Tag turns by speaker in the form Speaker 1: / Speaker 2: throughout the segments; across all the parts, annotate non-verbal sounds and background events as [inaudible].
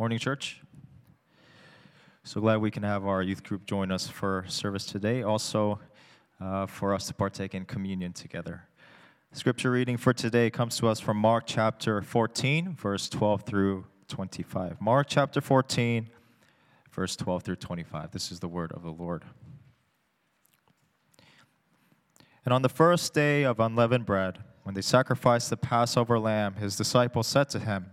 Speaker 1: Morning, church. So glad we can have our youth group join us for service today. Also, uh, for us to partake in communion together. Scripture reading for today comes to us from Mark chapter 14, verse 12 through 25. Mark chapter 14, verse 12 through 25. This is the word of the Lord. And on the first day of unleavened bread, when they sacrificed the Passover lamb, his disciples said to him,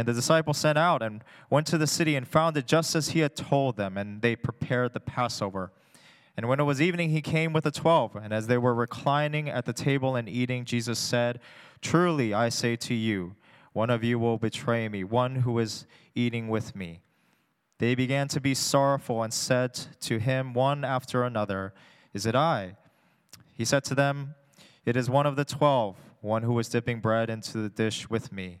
Speaker 1: And the disciples sent out and went to the city and found it just as he had told them, and they prepared the Passover. And when it was evening, he came with the twelve. And as they were reclining at the table and eating, Jesus said, Truly I say to you, one of you will betray me, one who is eating with me. They began to be sorrowful and said to him one after another, Is it I? He said to them, It is one of the twelve, one who is dipping bread into the dish with me.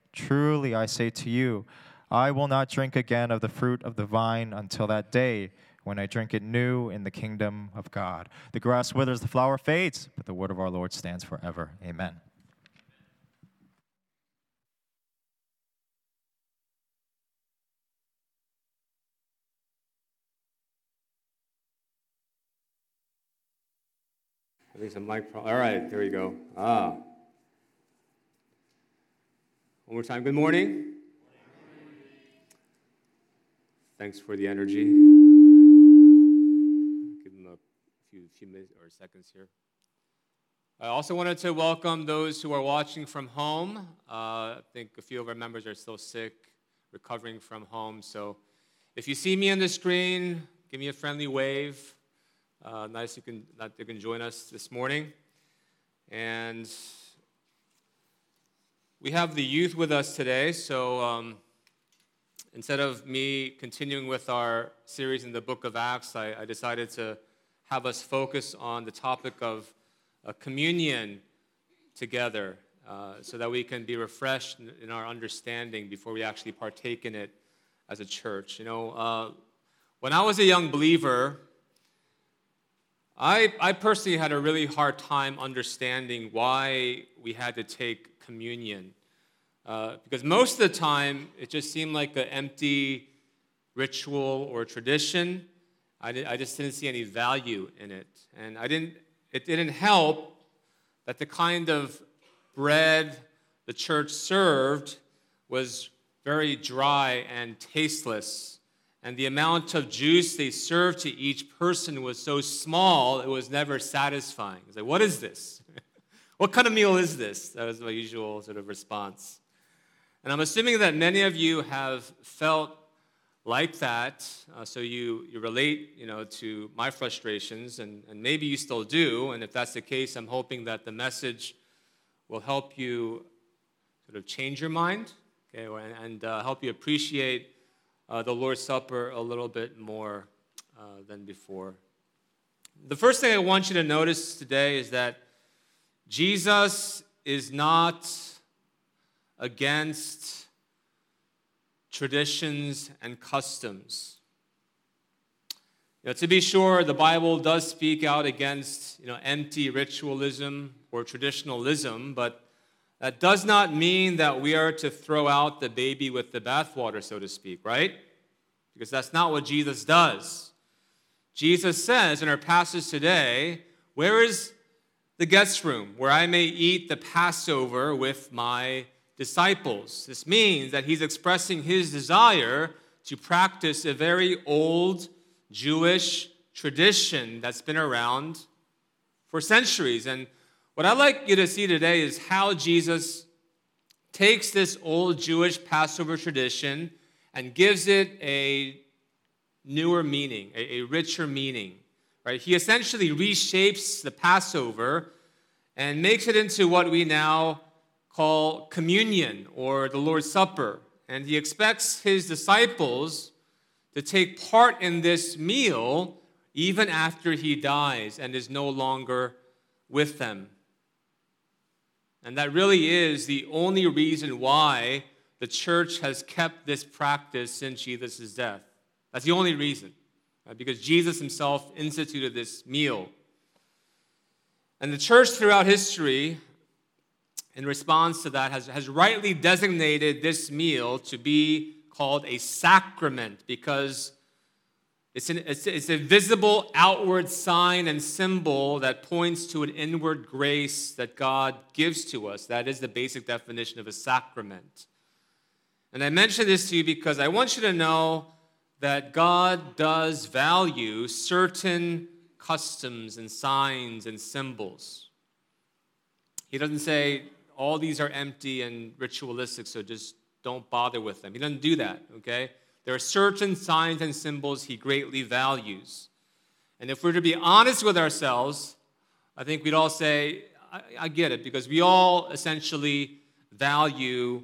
Speaker 1: Truly I say to you, I will not drink again of the fruit of the vine until that day when I drink it new in the kingdom of God. The grass withers, the flower fades, but the word of our Lord stands forever. Amen.
Speaker 2: I think some mic problem. All right, there we go. Ah. One more time, good morning. Thanks for the energy. Give them a few, few minutes or seconds here. I also wanted to welcome those who are watching from home. Uh, I think a few of our members are still sick, recovering from home. So if you see me on the screen, give me a friendly wave. Uh, nice you can, that you can join us this morning. And we have the youth with us today, so um, instead of me continuing with our series in the book of Acts, I, I decided to have us focus on the topic of uh, communion together uh, so that we can be refreshed in, our understanding before we actually partake in it as a church. You know, uh, when I was a young believer, I, I personally had a really hard time understanding why we had to take communion. Uh, because most of the time, it just seemed like an empty ritual or tradition. I, I just didn't see any value in it. And I didn't, it didn't help that the kind of bread the church served was very dry and tasteless. And the amount of juice they served to each person was so small, it was never satisfying. It's like, what is this? What kind of meal is this? That was my usual sort of response. And I'm assuming that many of you have felt like that, uh, so you, you relate you know, to my frustrations, and, and maybe you still do. And if that's the case, I'm hoping that the message will help you sort of change your mind okay, and, and uh, help you appreciate uh, the Lord's Supper a little bit more uh, than before. The first thing I want you to notice today is that Jesus is not against traditions and customs. You know, to be sure, the Bible does speak out against you know, empty ritualism or traditionalism, but that does not mean that we are to throw out the baby with the bathwater, so to speak, right? Because that's not what Jesus does. Jesus says in our passage today, Where is the guest room where I may eat the Passover with my disciples. This means that he's expressing his desire to practice a very old Jewish tradition that's been around for centuries. And what I'd like you to see today is how Jesus takes this old Jewish Passover tradition and gives it a newer meaning, a, a richer meaning. Right? He essentially reshapes the Passover and makes it into what we now call communion or the Lord's Supper. And he expects his disciples to take part in this meal even after he dies and is no longer with them. And that really is the only reason why the church has kept this practice since Jesus' death. That's the only reason? Because Jesus himself instituted this meal. And the church throughout history, in response to that, has, has rightly designated this meal to be called a sacrament because it's, an, it's, it's, a visible outward sign and symbol that points to an inward grace that God gives to us. That is the basic definition of a sacrament. And I mention this to you because I want you to know that God does value certain customs and signs and symbols. He doesn't say all these are empty and ritualistic, so just don't bother with them. He doesn't do that, okay? There are certain signs and symbols he greatly values. And if we're to be honest with ourselves, I think we'd all say, I, I get it, because we all essentially value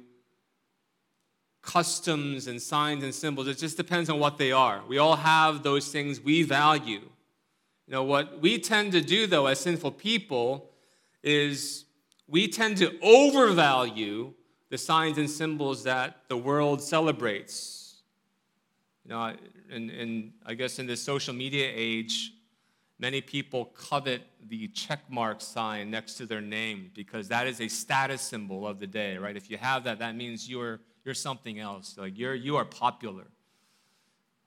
Speaker 2: customs and signs and symbols. It just depends on what they are. We all have those things we value. You know, what we tend to do, though, as sinful people, is we tend to overvalue the signs and symbols that the world celebrates you know, and, and I guess in this social media age, many people covet the check mark sign next to their name because that is a status symbol of the day, right? If you have that, that means you're, you're something else. Like you're, you are popular.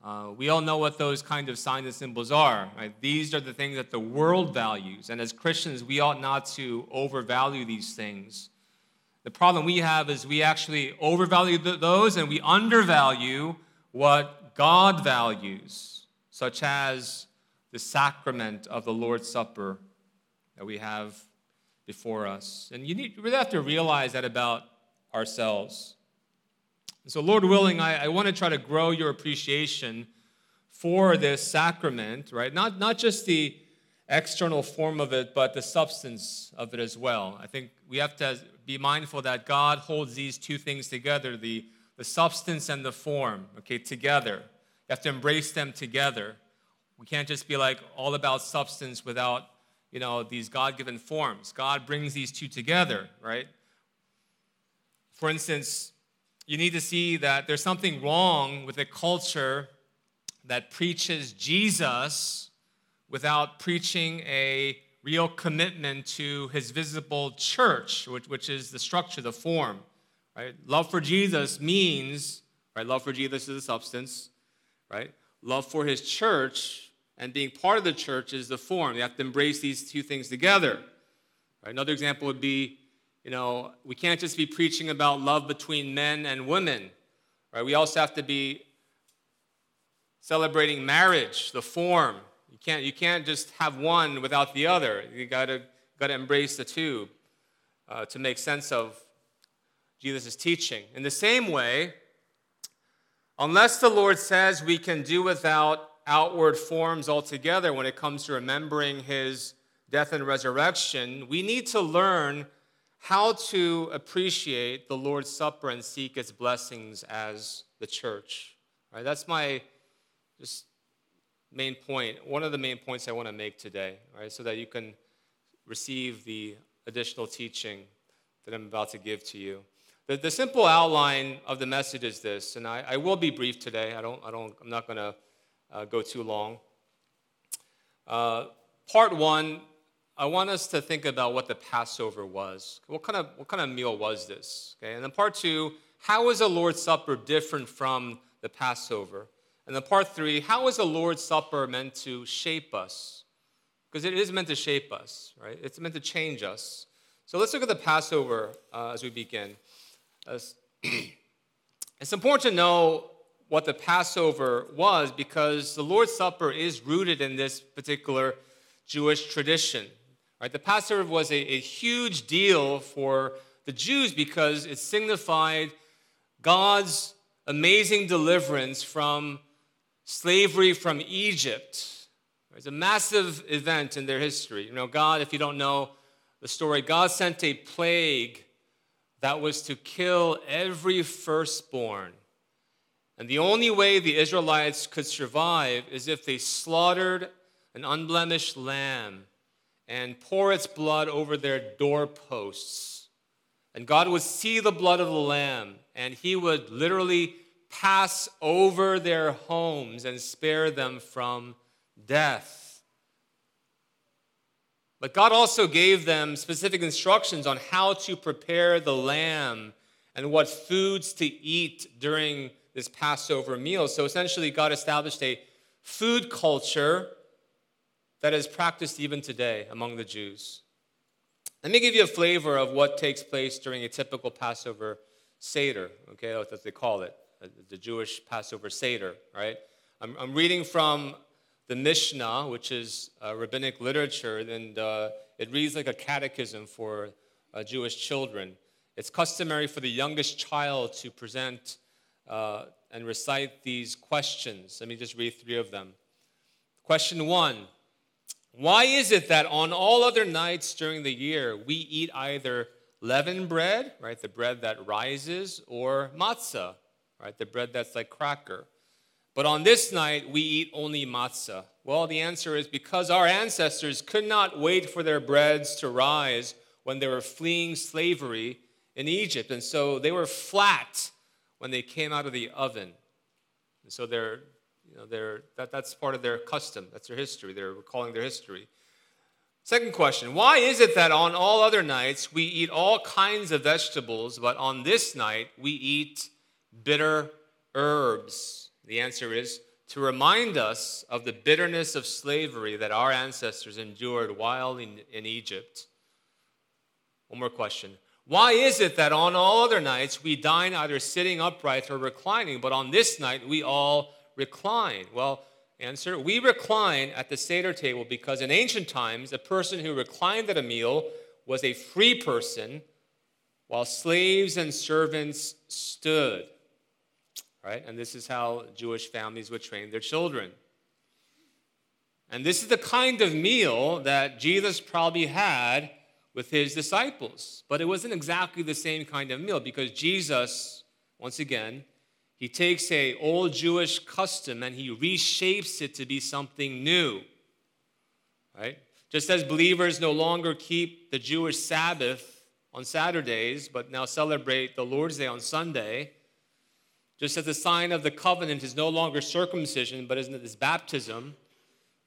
Speaker 2: Uh, we all know what those kind of signs and symbols are. Right? These are the things that the world values. And as Christians, we ought not to overvalue these things. The problem we have is we actually overvalue those and we undervalue what God values, such as the sacrament of the Lord's Supper that we have before us. And you, need, you really have to realize that about ourselves. And so, Lord willing, I, I want to try to grow your appreciation for this sacrament, right? Not, not just the external form of it, but the substance of it as well. I think we have to be mindful that God holds these two things together the the substance and the form, okay, together. You have to embrace them together. We can't just be like all about substance without, you know, these God given forms. God brings these two together, right? For instance, you need to see that there's something wrong with a culture that preaches Jesus without preaching a real commitment to his visible church, which, which is the structure, the form. Right? Love for Jesus means, right? Love for Jesus is a substance, right? Love for his church and being part of the church is the form. You have to embrace these two things together. Right? Another example would be, you know, we can't just be preaching about love between men and women. Right? We also have to be celebrating marriage, the form. You can't, you can't just have one without the other. You gotta, gotta embrace the two uh, to make sense of Jesus' teaching. In the same way, unless the Lord says we can do without outward forms altogether when it comes to remembering his death and resurrection, we need to learn how to appreciate the Lord's Supper and seek its blessings as the church. Right? That's my just main point. One of the main points I want to make today, right? So that you can receive the additional teaching that I'm about to give to you. The, the simple outline of the message is this, and I, I will be brief today. I don't, I don't, I'm not going to uh, go too long. Uh, part one, I want us to think about what the Passover was. What kind of, what kind of meal was this? Okay, and then part two, how is the Lord's Supper different from the Passover? And then part three, how is the Lord's Supper meant to shape us? Because it is meant to shape us, right? It's meant to change us. So let's look at the Passover uh, as we begin. [clears throat] it's important to know what the Passover was because the Lord's Supper is rooted in this particular Jewish tradition. Right? The Passover was a, a huge deal for the Jews because it signified God's amazing deliverance from slavery from Egypt. It's a massive event in their history. You know, God, if you don't know the story, God sent a plague that was to kill every firstborn. And the only way the Israelites could survive is if they slaughtered an unblemished lamb and pour its blood over their doorposts. And God would see the blood of the lamb, and he would literally pass over their homes and spare them from death. But God also gave them specific instructions on how to prepare the lamb and what foods to eat during this Passover meal. So essentially, God established a food culture that is practiced even today among the Jews. Let me give you a flavor of what takes place during a typical Passover Seder, okay, that's what they call it, the Jewish Passover Seder, right? I'm, I'm reading from the Mishnah, which is uh, rabbinic literature, and uh, it reads like a catechism for uh, Jewish children. It's customary for the youngest child to present uh, and recite these questions. Let me just read three of them. Question one Why is it that on all other nights during the year we eat either leavened bread, right, the bread that rises, or matzah, right, the bread that's like cracker? But on this night, we eat only matzah. Well, the answer is because our ancestors could not wait for their breads to rise when they were fleeing slavery in Egypt. And so they were flat when they came out of the oven. And so they're, you know, that, that's part of their custom. That's their history. They're recalling their history. Second question Why is it that on all other nights we eat all kinds of vegetables, but on this night we eat bitter herbs? The answer is to remind us of the bitterness of slavery that our ancestors endured while in, in Egypt. One more question. Why is it that on all other nights we dine either sitting upright or reclining, but on this night we all recline? Well, answer we recline at the Seder table because in ancient times, a person who reclined at a meal was a free person, while slaves and servants stood right? And this is how Jewish families would train their children. And this is the kind of meal that Jesus probably had with his disciples. But it wasn't exactly the same kind of meal because Jesus, once again, he takes a old Jewish custom and he reshapes it to be something new. Right? Just as believers no longer keep the Jewish Sabbath on Saturdays, but now celebrate the Lord's Day on Sunday, just as the sign of the covenant is no longer circumcision, but is baptism,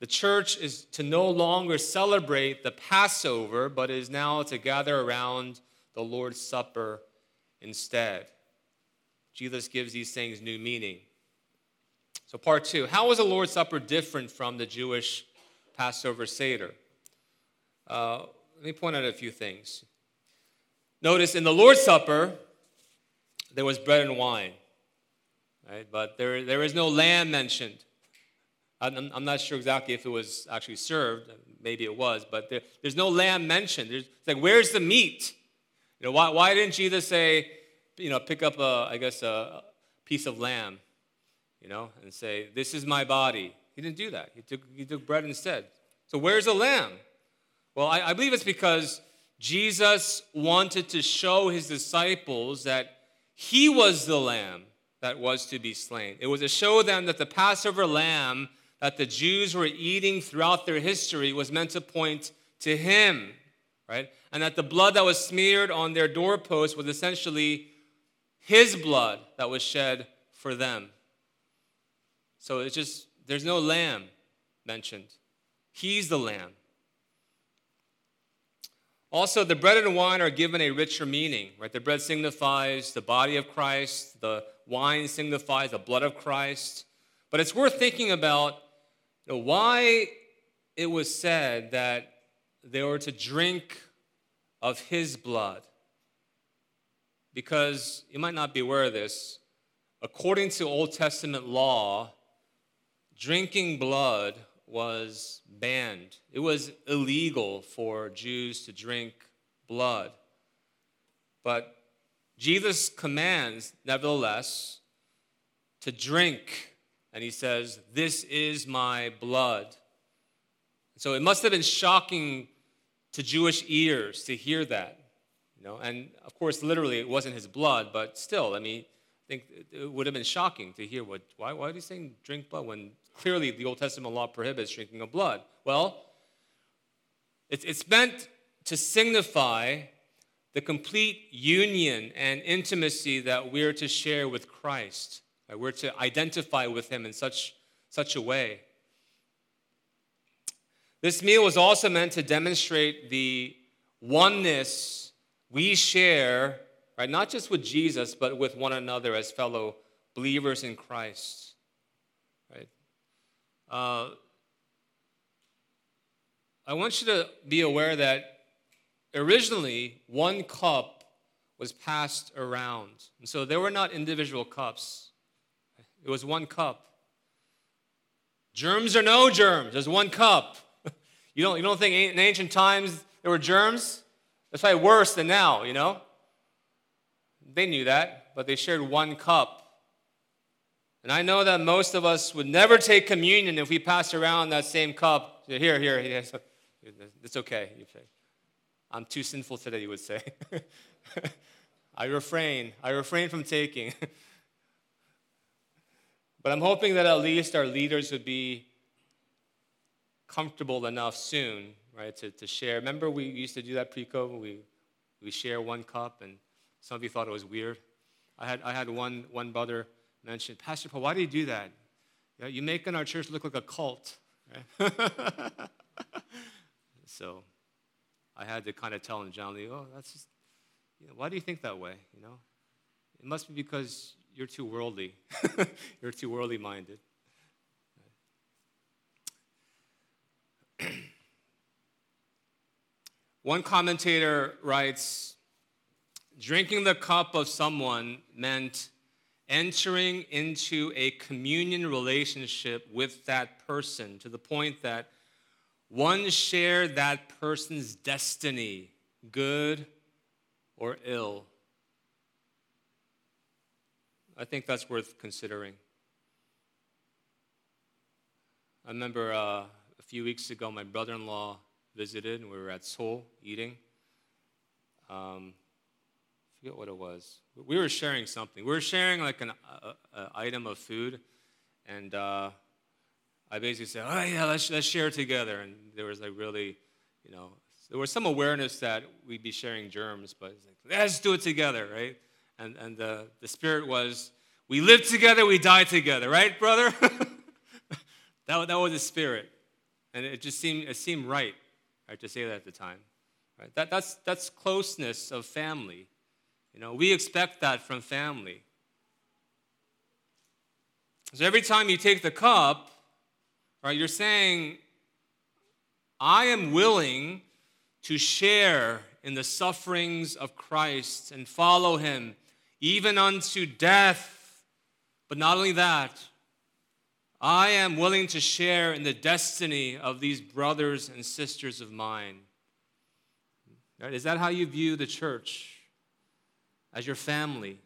Speaker 2: the church is to no longer celebrate the Passover, but is now to gather around the Lord's Supper instead. Jesus gives these things new meaning. So, part two how was the Lord's Supper different from the Jewish Passover Seder? Uh, let me point out a few things. Notice in the Lord's Supper, there was bread and wine right? But there, there is no lamb mentioned. I'm, I'm not sure exactly if it was actually served. Maybe it was, but there, there's no lamb mentioned. There's, like, where's the meat? You know, why, why didn't Jesus say, you know, pick up a, I guess, a piece of lamb, you know, and say, this is my body? He didn't do that. He took, he took bread instead. So where's the lamb? Well, I, I believe it's because Jesus wanted to show his disciples that he was the lamb that was to be slain. It was to show them that the Passover lamb that the Jews were eating throughout their history was meant to point to him, right? And that the blood that was smeared on their doorpost was essentially his blood that was shed for them. So it's just, there's no lamb mentioned. He's the lamb. Also, the bread and wine are given a richer meaning, right? The bread signifies the body of Christ, the wine signifies the blood of Christ. But it's worth thinking about you know, why it was said that they were to drink of his blood. Because you might not be aware of this, according to Old Testament law, drinking blood was banned. It was illegal for Jews to drink blood. But Jesus commands, nevertheless, to drink. And he says, This is my blood. So it must have been shocking to Jewish ears to hear that. Know, and of course, literally, it wasn't his blood, but still, I mean, I think it would have been shocking to hear what, why, why are you saying drink blood when clearly the Old Testament law prohibits drinking of blood? Well, it's, it's meant to signify the complete union and intimacy that we're to share with Christ. Right? We're to identify with him in such, such a way. This meal was also meant to demonstrate the oneness we share, right, not just with Jesus, but with one another as fellow believers in Christ. Right? Uh, I want you to be aware that originally one cup was passed around. And so there were not individual cups, it was one cup. Germs or no germs, there's one cup. [laughs] you, don't, you don't think in ancient times there were germs? That's probably worse than now, you know? They knew that, but they shared one cup. And I know that most of us would never take communion if we passed around that same cup. Here, here, here. It's okay. I'm too sinful today, you would say. [laughs] I refrain. I refrain from taking. [laughs] but I'm hoping that at least our leaders would be comfortable enough soon, right, to, to share. Remember, we used to do that pre COVID? We, we share one cup, and some of you thought it was weird. I had, I had one, one brother mention, Pastor Paul, why do you do that? You know, you're making our church look like a cult. Right? [laughs] so I had to kind of tell him gently, oh, that's just, you know, why do you think that way? You know, it must be because you're too worldly. [laughs] you're too worldly minded. One commentator writes drinking the cup of someone meant entering into a communion relationship with that person to the point that one shared that person's destiny, good or ill. I think that's worth considering. I remember uh, a few weeks ago, my brother in law visited, and we were at Seoul eating. Um, I forget what it was. We were sharing something. We were sharing like an item of food, and uh, I basically said, "Oh yeah, let's let's share together." And there was like really, you know, there was some awareness that we'd be sharing germs, but like, let's do it together, right? And and the the spirit was, we live together, we die together, right, brother? [laughs] that that was the spirit, and it just seemed it seemed right, right, to say that at the time, right? That that's that's closeness of family. You know, we expect that from family. So every time you take the cup, Right? You're saying, I am willing to share in the sufferings of Christ and follow him even unto death. But not only that, I am willing to share in the destiny of these brothers and sisters of mine. Right? Is that how you view the church? As your family?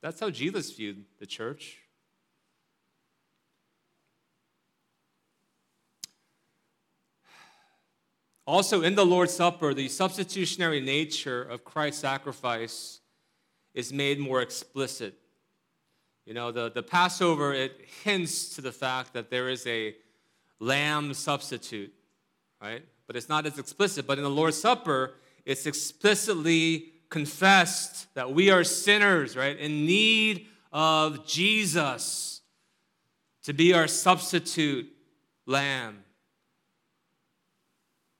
Speaker 2: That's how Jesus viewed the church. Also, in the Lord's Supper, the substitutionary nature of Christ's sacrifice is made more explicit. You know, the, the Passover, it hints to the fact that there is a lamb substitute, right? But it's not as explicit. But in the Lord's Supper, it's explicitly confessed that we are sinners, right? In need of Jesus to be our substitute lamb.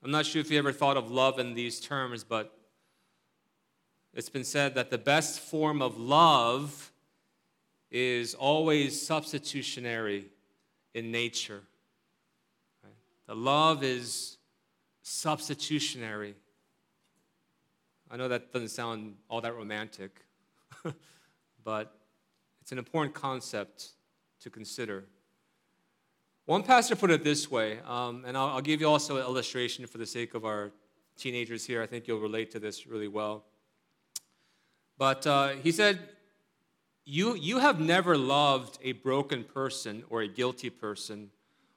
Speaker 2: I'm not sure if you ever thought of love in these terms, but it's been said that the best form of love is always substitutionary in nature. The love is substitutionary. I know that doesn't sound all that romantic, [laughs] but it's an important concept to consider. One pastor put it this way, um, and I'll, I'll give you also an illustration for the sake of our teenagers here. I think you'll relate to this really well. But uh, he said, you, you have never loved a broken person or a guilty person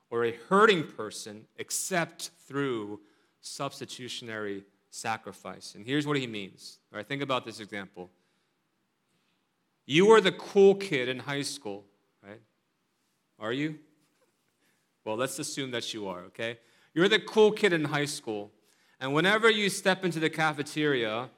Speaker 2: or a hurting person except through substitutionary sacrifice. And here's what he means. All right, think about this example. You were the cool kid in high school, right? Are you? Well, let's assume that you are, okay? You're the cool kid in high school, and whenever you step into the cafeteria,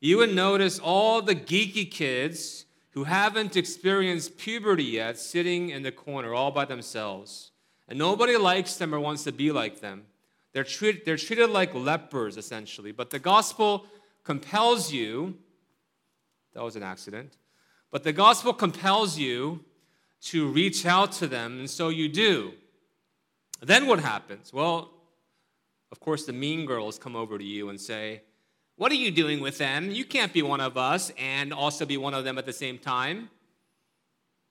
Speaker 2: you would notice all the geeky kids who haven't experienced puberty yet sitting in the corner all by themselves. And nobody likes them or wants to be like them. They're, treat, they're treated like lepers, essentially. But the gospel compels you, that was an accident, but the gospel compels you to reach out to them, and so you do. Then what happens? Well, of course, the mean girls come over to you and say, what are you doing with them? You can't be one of us and also be one of them at the same time.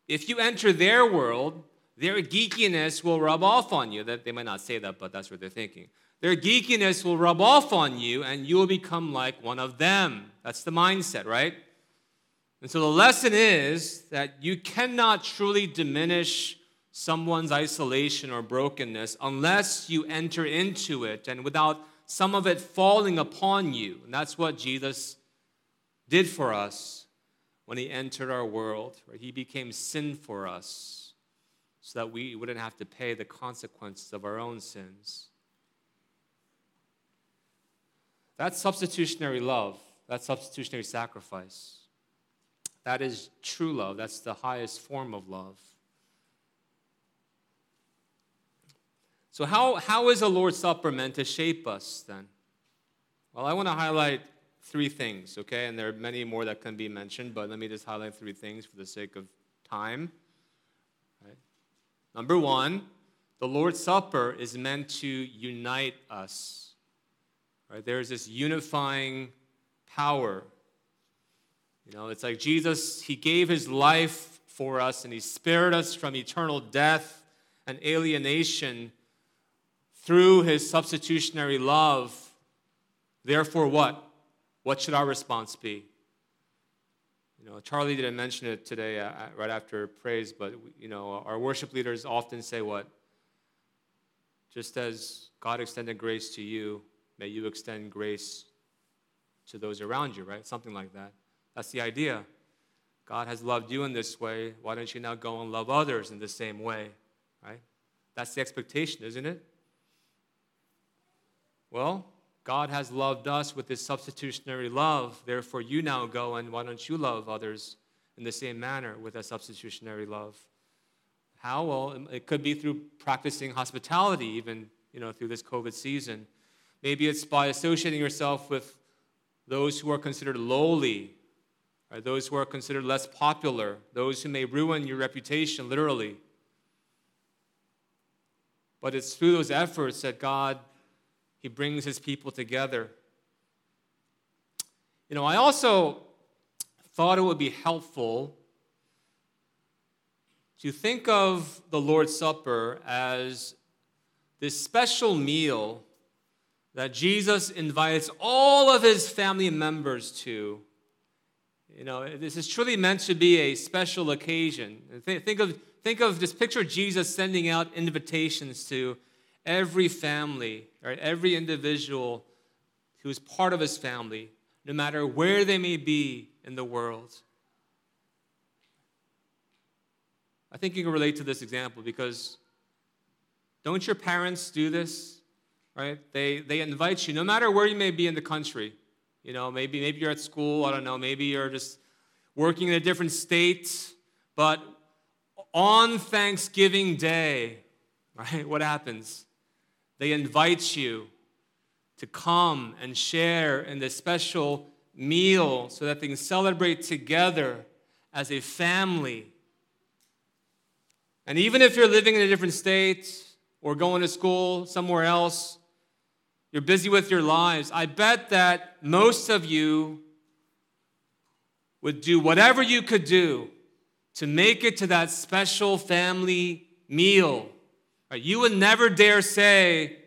Speaker 2: If you enter their world, their geekiness will rub off on you. That they might not say that, but that's what they're thinking. Their geekiness will rub off on you, and you will become like one of them. That's the mindset, right? And so the lesson is that you cannot truly diminish someone's isolation or brokenness unless you enter into it and without some of it falling upon you. And that's what Jesus did for us when he entered our world. He became sin for us so that we wouldn't have to pay the consequences of our own sins. That's substitutionary love. That's substitutionary sacrifice. That is true love. That's the highest form of love. So, how, how is the Lord's Supper meant to shape us then? Well, I want to highlight three things, okay? And there are many more that can be mentioned, but let me just highlight three things for the sake of time. Right? Number one, the Lord's Supper is meant to unite us. Right? There's this unifying power. You know, it's like Jesus, He gave His life for us and He spared us from eternal death and alienation through his substitutionary love. Therefore, what? What should our response be? You know, Charlie didn't mention it today uh, right after praise, but you know, our worship leaders often say what? Just as God extended grace to you, may you extend grace to those around you, right? Something like that. That's the idea. God has loved you in this way. Why don't you now go and love others in the same way, right? That's the expectation, isn't it? Well, God has loved us with his substitutionary love. Therefore, you now go and why don't you love others in the same manner with a substitutionary love? How? Well, it could be through practicing hospitality, even you know, through this COVID season. Maybe it's by associating yourself with those who are considered lowly, or those who are considered less popular, those who may ruin your reputation, literally. But it's through those efforts that God he brings his people together. You know, I also thought it would be helpful to think of the Lord's Supper as this special meal that Jesus invites all of his family members to. You know, this is truly meant to be a special occasion. Think of, think of this picture of Jesus sending out invitations to every family, right, every individual who's part of his family, no matter where they may be in the world. I think you can relate to this example because don't your parents do this? Right? They, they invite you, no matter where you may be in the country. You know, maybe, maybe you're at school, I don't know, maybe you're just working in a different state, but on Thanksgiving Day, [laughs] right, what happens? They invite you to come and share in this special meal so that they can celebrate together as a family. And even if you're living in a different state or going to school somewhere else, you're busy with your lives, I bet that most of you would do whatever you could do to make it to that special family meal. Right? You would never dare say,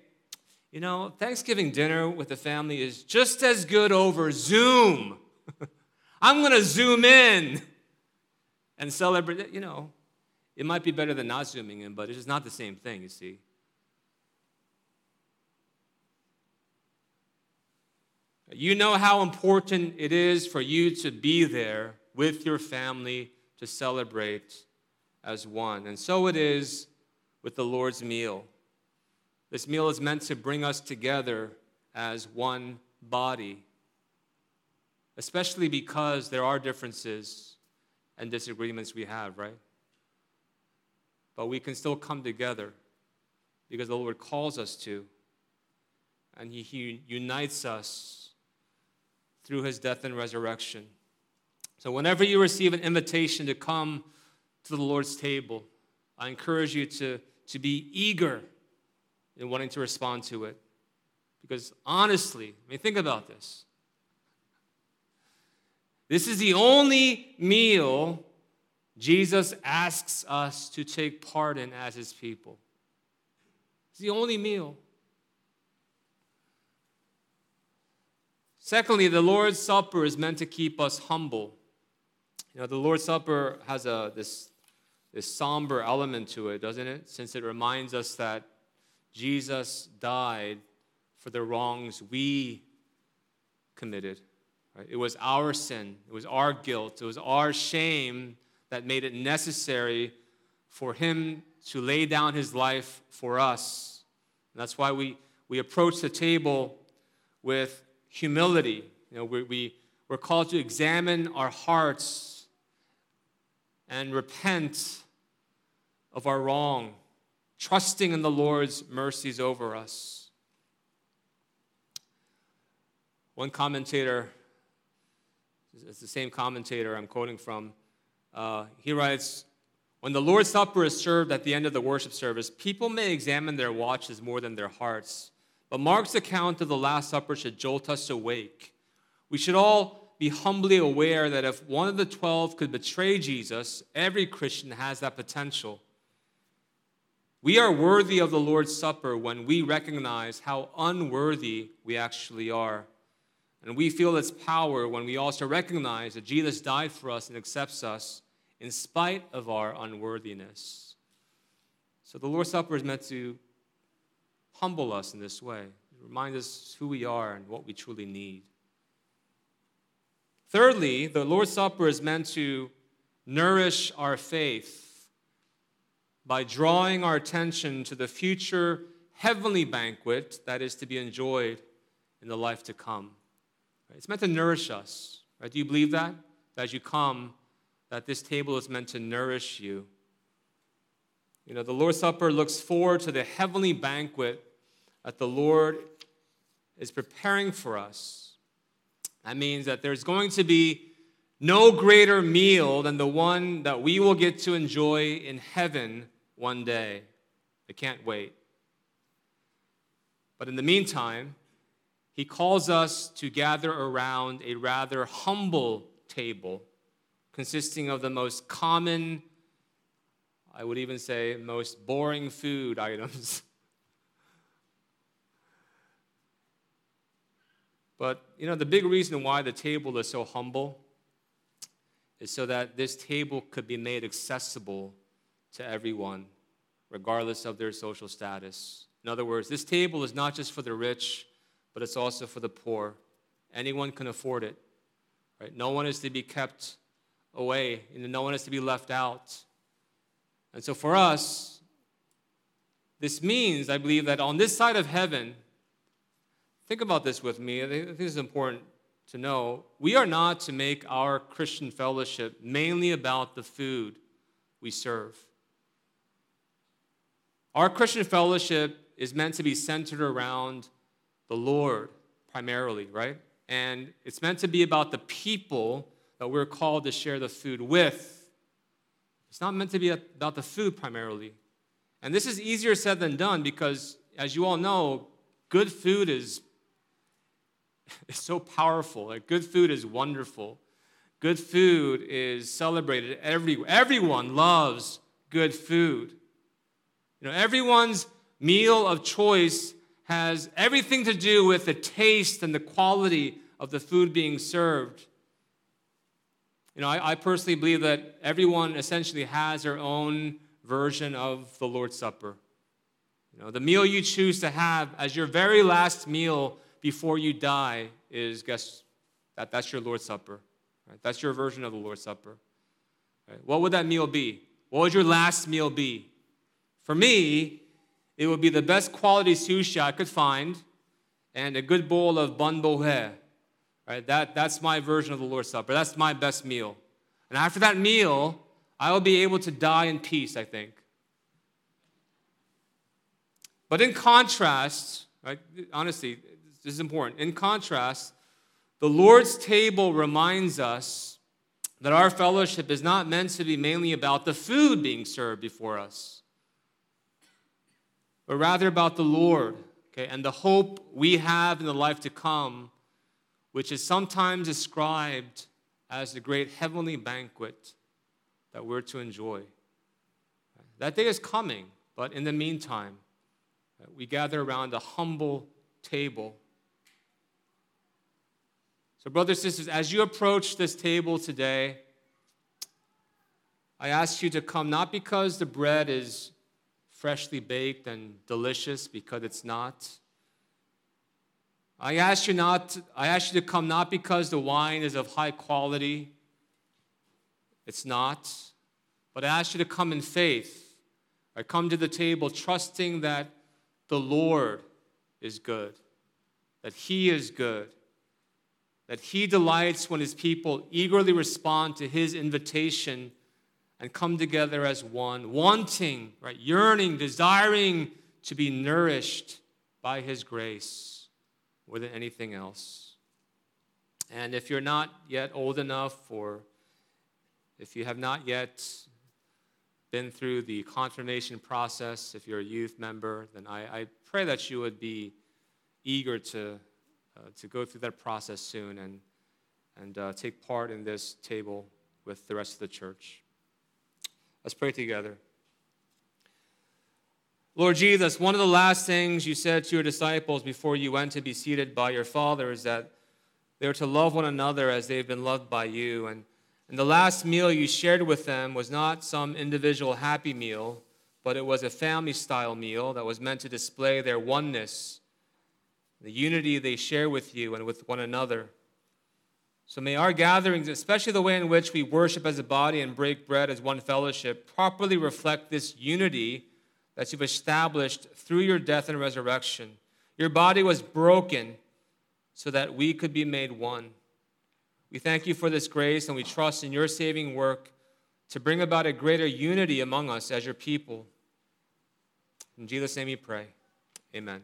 Speaker 2: you know, Thanksgiving dinner with the family is just as good over Zoom. [laughs] I'm going to zoom in and celebrate. You know, it might be better than not zooming in, but it's just not the same thing, you see. You know how important it is for you to be there with your family to celebrate as one. And so it is with the Lord's meal. This meal is meant to bring us together as one body, especially because there are differences and disagreements we have, right? But we can still come together because the Lord calls us to, and He, he unites us through His death and resurrection. So, whenever you receive an invitation to come to the Lord's table, I encourage you to, to be eager in wanting to respond to it. Because honestly, I mean, think about this. This is the only meal Jesus asks us to take part in as his people. It's the only meal. Secondly, the Lord's Supper is meant to keep us humble. You know, the Lord's Supper has a, this, this somber element to it, doesn't it? Since it reminds us that Jesus died for the wrongs we committed. Right? It was our sin, it was our guilt, it was our shame that made it necessary for him to lay down his life for us. And that's why we, we approach the table with humility. You know, we, we, we're called to examine our hearts and repent of our wrong trusting in the Lord's mercies over us. One commentator, it's the same commentator I'm quoting from, uh, he writes, when the Lord's Supper is served at the end of the worship service, people may examine their watches more than their hearts. But Mark's account of the Last Supper should jolt us awake. We should all be humbly aware that if one of the twelve could betray Jesus, every Christian has that potential. We are worthy of the Lord's Supper when we recognize how unworthy we actually are. And we feel its power when we also recognize that Jesus died for us and accepts us in spite of our unworthiness. So the Lord's Supper is meant to humble us in this way, remind us who we are and what we truly need. Thirdly, the Lord's Supper is meant to nourish our faith by drawing our attention to the future heavenly banquet that is to be enjoyed in the life to come. It's meant to nourish us. Right? Do you believe that? That as you come, that this table is meant to nourish you. You know, the Lord's Supper looks forward to the heavenly banquet that the Lord is preparing for us. That means that there's going to be no greater meal than the one that we will get to enjoy in heaven one day. I can't wait. But in the meantime, he calls us to gather around a rather humble table consisting of the most common, I would even say, most boring food [laughs] items. But, you know, the big reason why the table is so humble is so that this table could be made accessible to everyone, regardless of their social status. In other words, this table is not just for the rich, but it's also for the poor. Anyone can afford it. Right? No one is to be kept away, and no one is to be left out. And so for us, this means, I believe, that on this side of heaven, think about this with me. I think this is important to know. We are not to make our Christian fellowship mainly about the food we serve. Our Christian fellowship is meant to be centered around the Lord primarily, right? And it's meant to be about the people that we're called to share the food with. It's not meant to be about the food primarily. And this is easier said than done because, as you all know, good food is, [laughs] is so powerful. Like, good food is wonderful. Good food is celebrated everywhere. Everyone loves good food. You know, everyone's meal of choice has everything to do with the taste and the quality of the food being served. You know, I, I personally believe that everyone essentially has their own version of the Lord's Supper. You know, the meal you choose to have as your very last meal before you die is guess that that's your Lord's Supper. Right? That's your version of the Lord's Supper. Right? What would that meal be? What would your last meal be? For me, it would be the best quality sushi I could find and a good bowl of bun bo Hue. Right? That, that's my version of the Lord's Supper. That's my best meal. And after that meal, I will be able to die in peace, I think. But in contrast, right, honestly, this is important. In contrast, the Lord's table reminds us that our fellowship is not meant to be mainly about the food being served before us, but rather about the Lord, okay, and the hope we have in the life to come, which is sometimes described as the great heavenly banquet that we're to enjoy. That day is coming, but in the meantime, we gather around a humble table so, brothers and sisters, as you approach this table today, I ask you to come not because the bread is freshly baked and delicious, because it's not. I ask you not I ask you to come not because the wine is of high quality. It's not. But I ask you to come in faith. I come to the table trusting that the Lord is good, that He is good, that he delights when his people eagerly respond to his invitation and come together as one, wanting, right, yearning, desiring to be nourished by his grace more than anything else. And if you're not yet old enough, or if you have not yet been through the confirmation process, if you're a youth member, then I, I pray that you would be eager to to go through that process soon and, and uh, take part in this table with the rest of the church. Let's pray together. Lord Jesus, one of the last things you said to your disciples before you went to be seated by your Father is that they are to love one another as they've been loved by you. And, and the last meal you shared with them was not some individual happy meal, but it was a family style meal that was meant to display their oneness the unity they share with you and with one another. So may our gatherings, especially the way in which we worship as a body and break bread as one fellowship, properly reflect this unity that you've established through your death and resurrection. Your body was broken so that we could be made one. We thank you for this grace and we trust in your saving work to bring about a greater unity among us as your people. In Jesus' name we pray. Amen.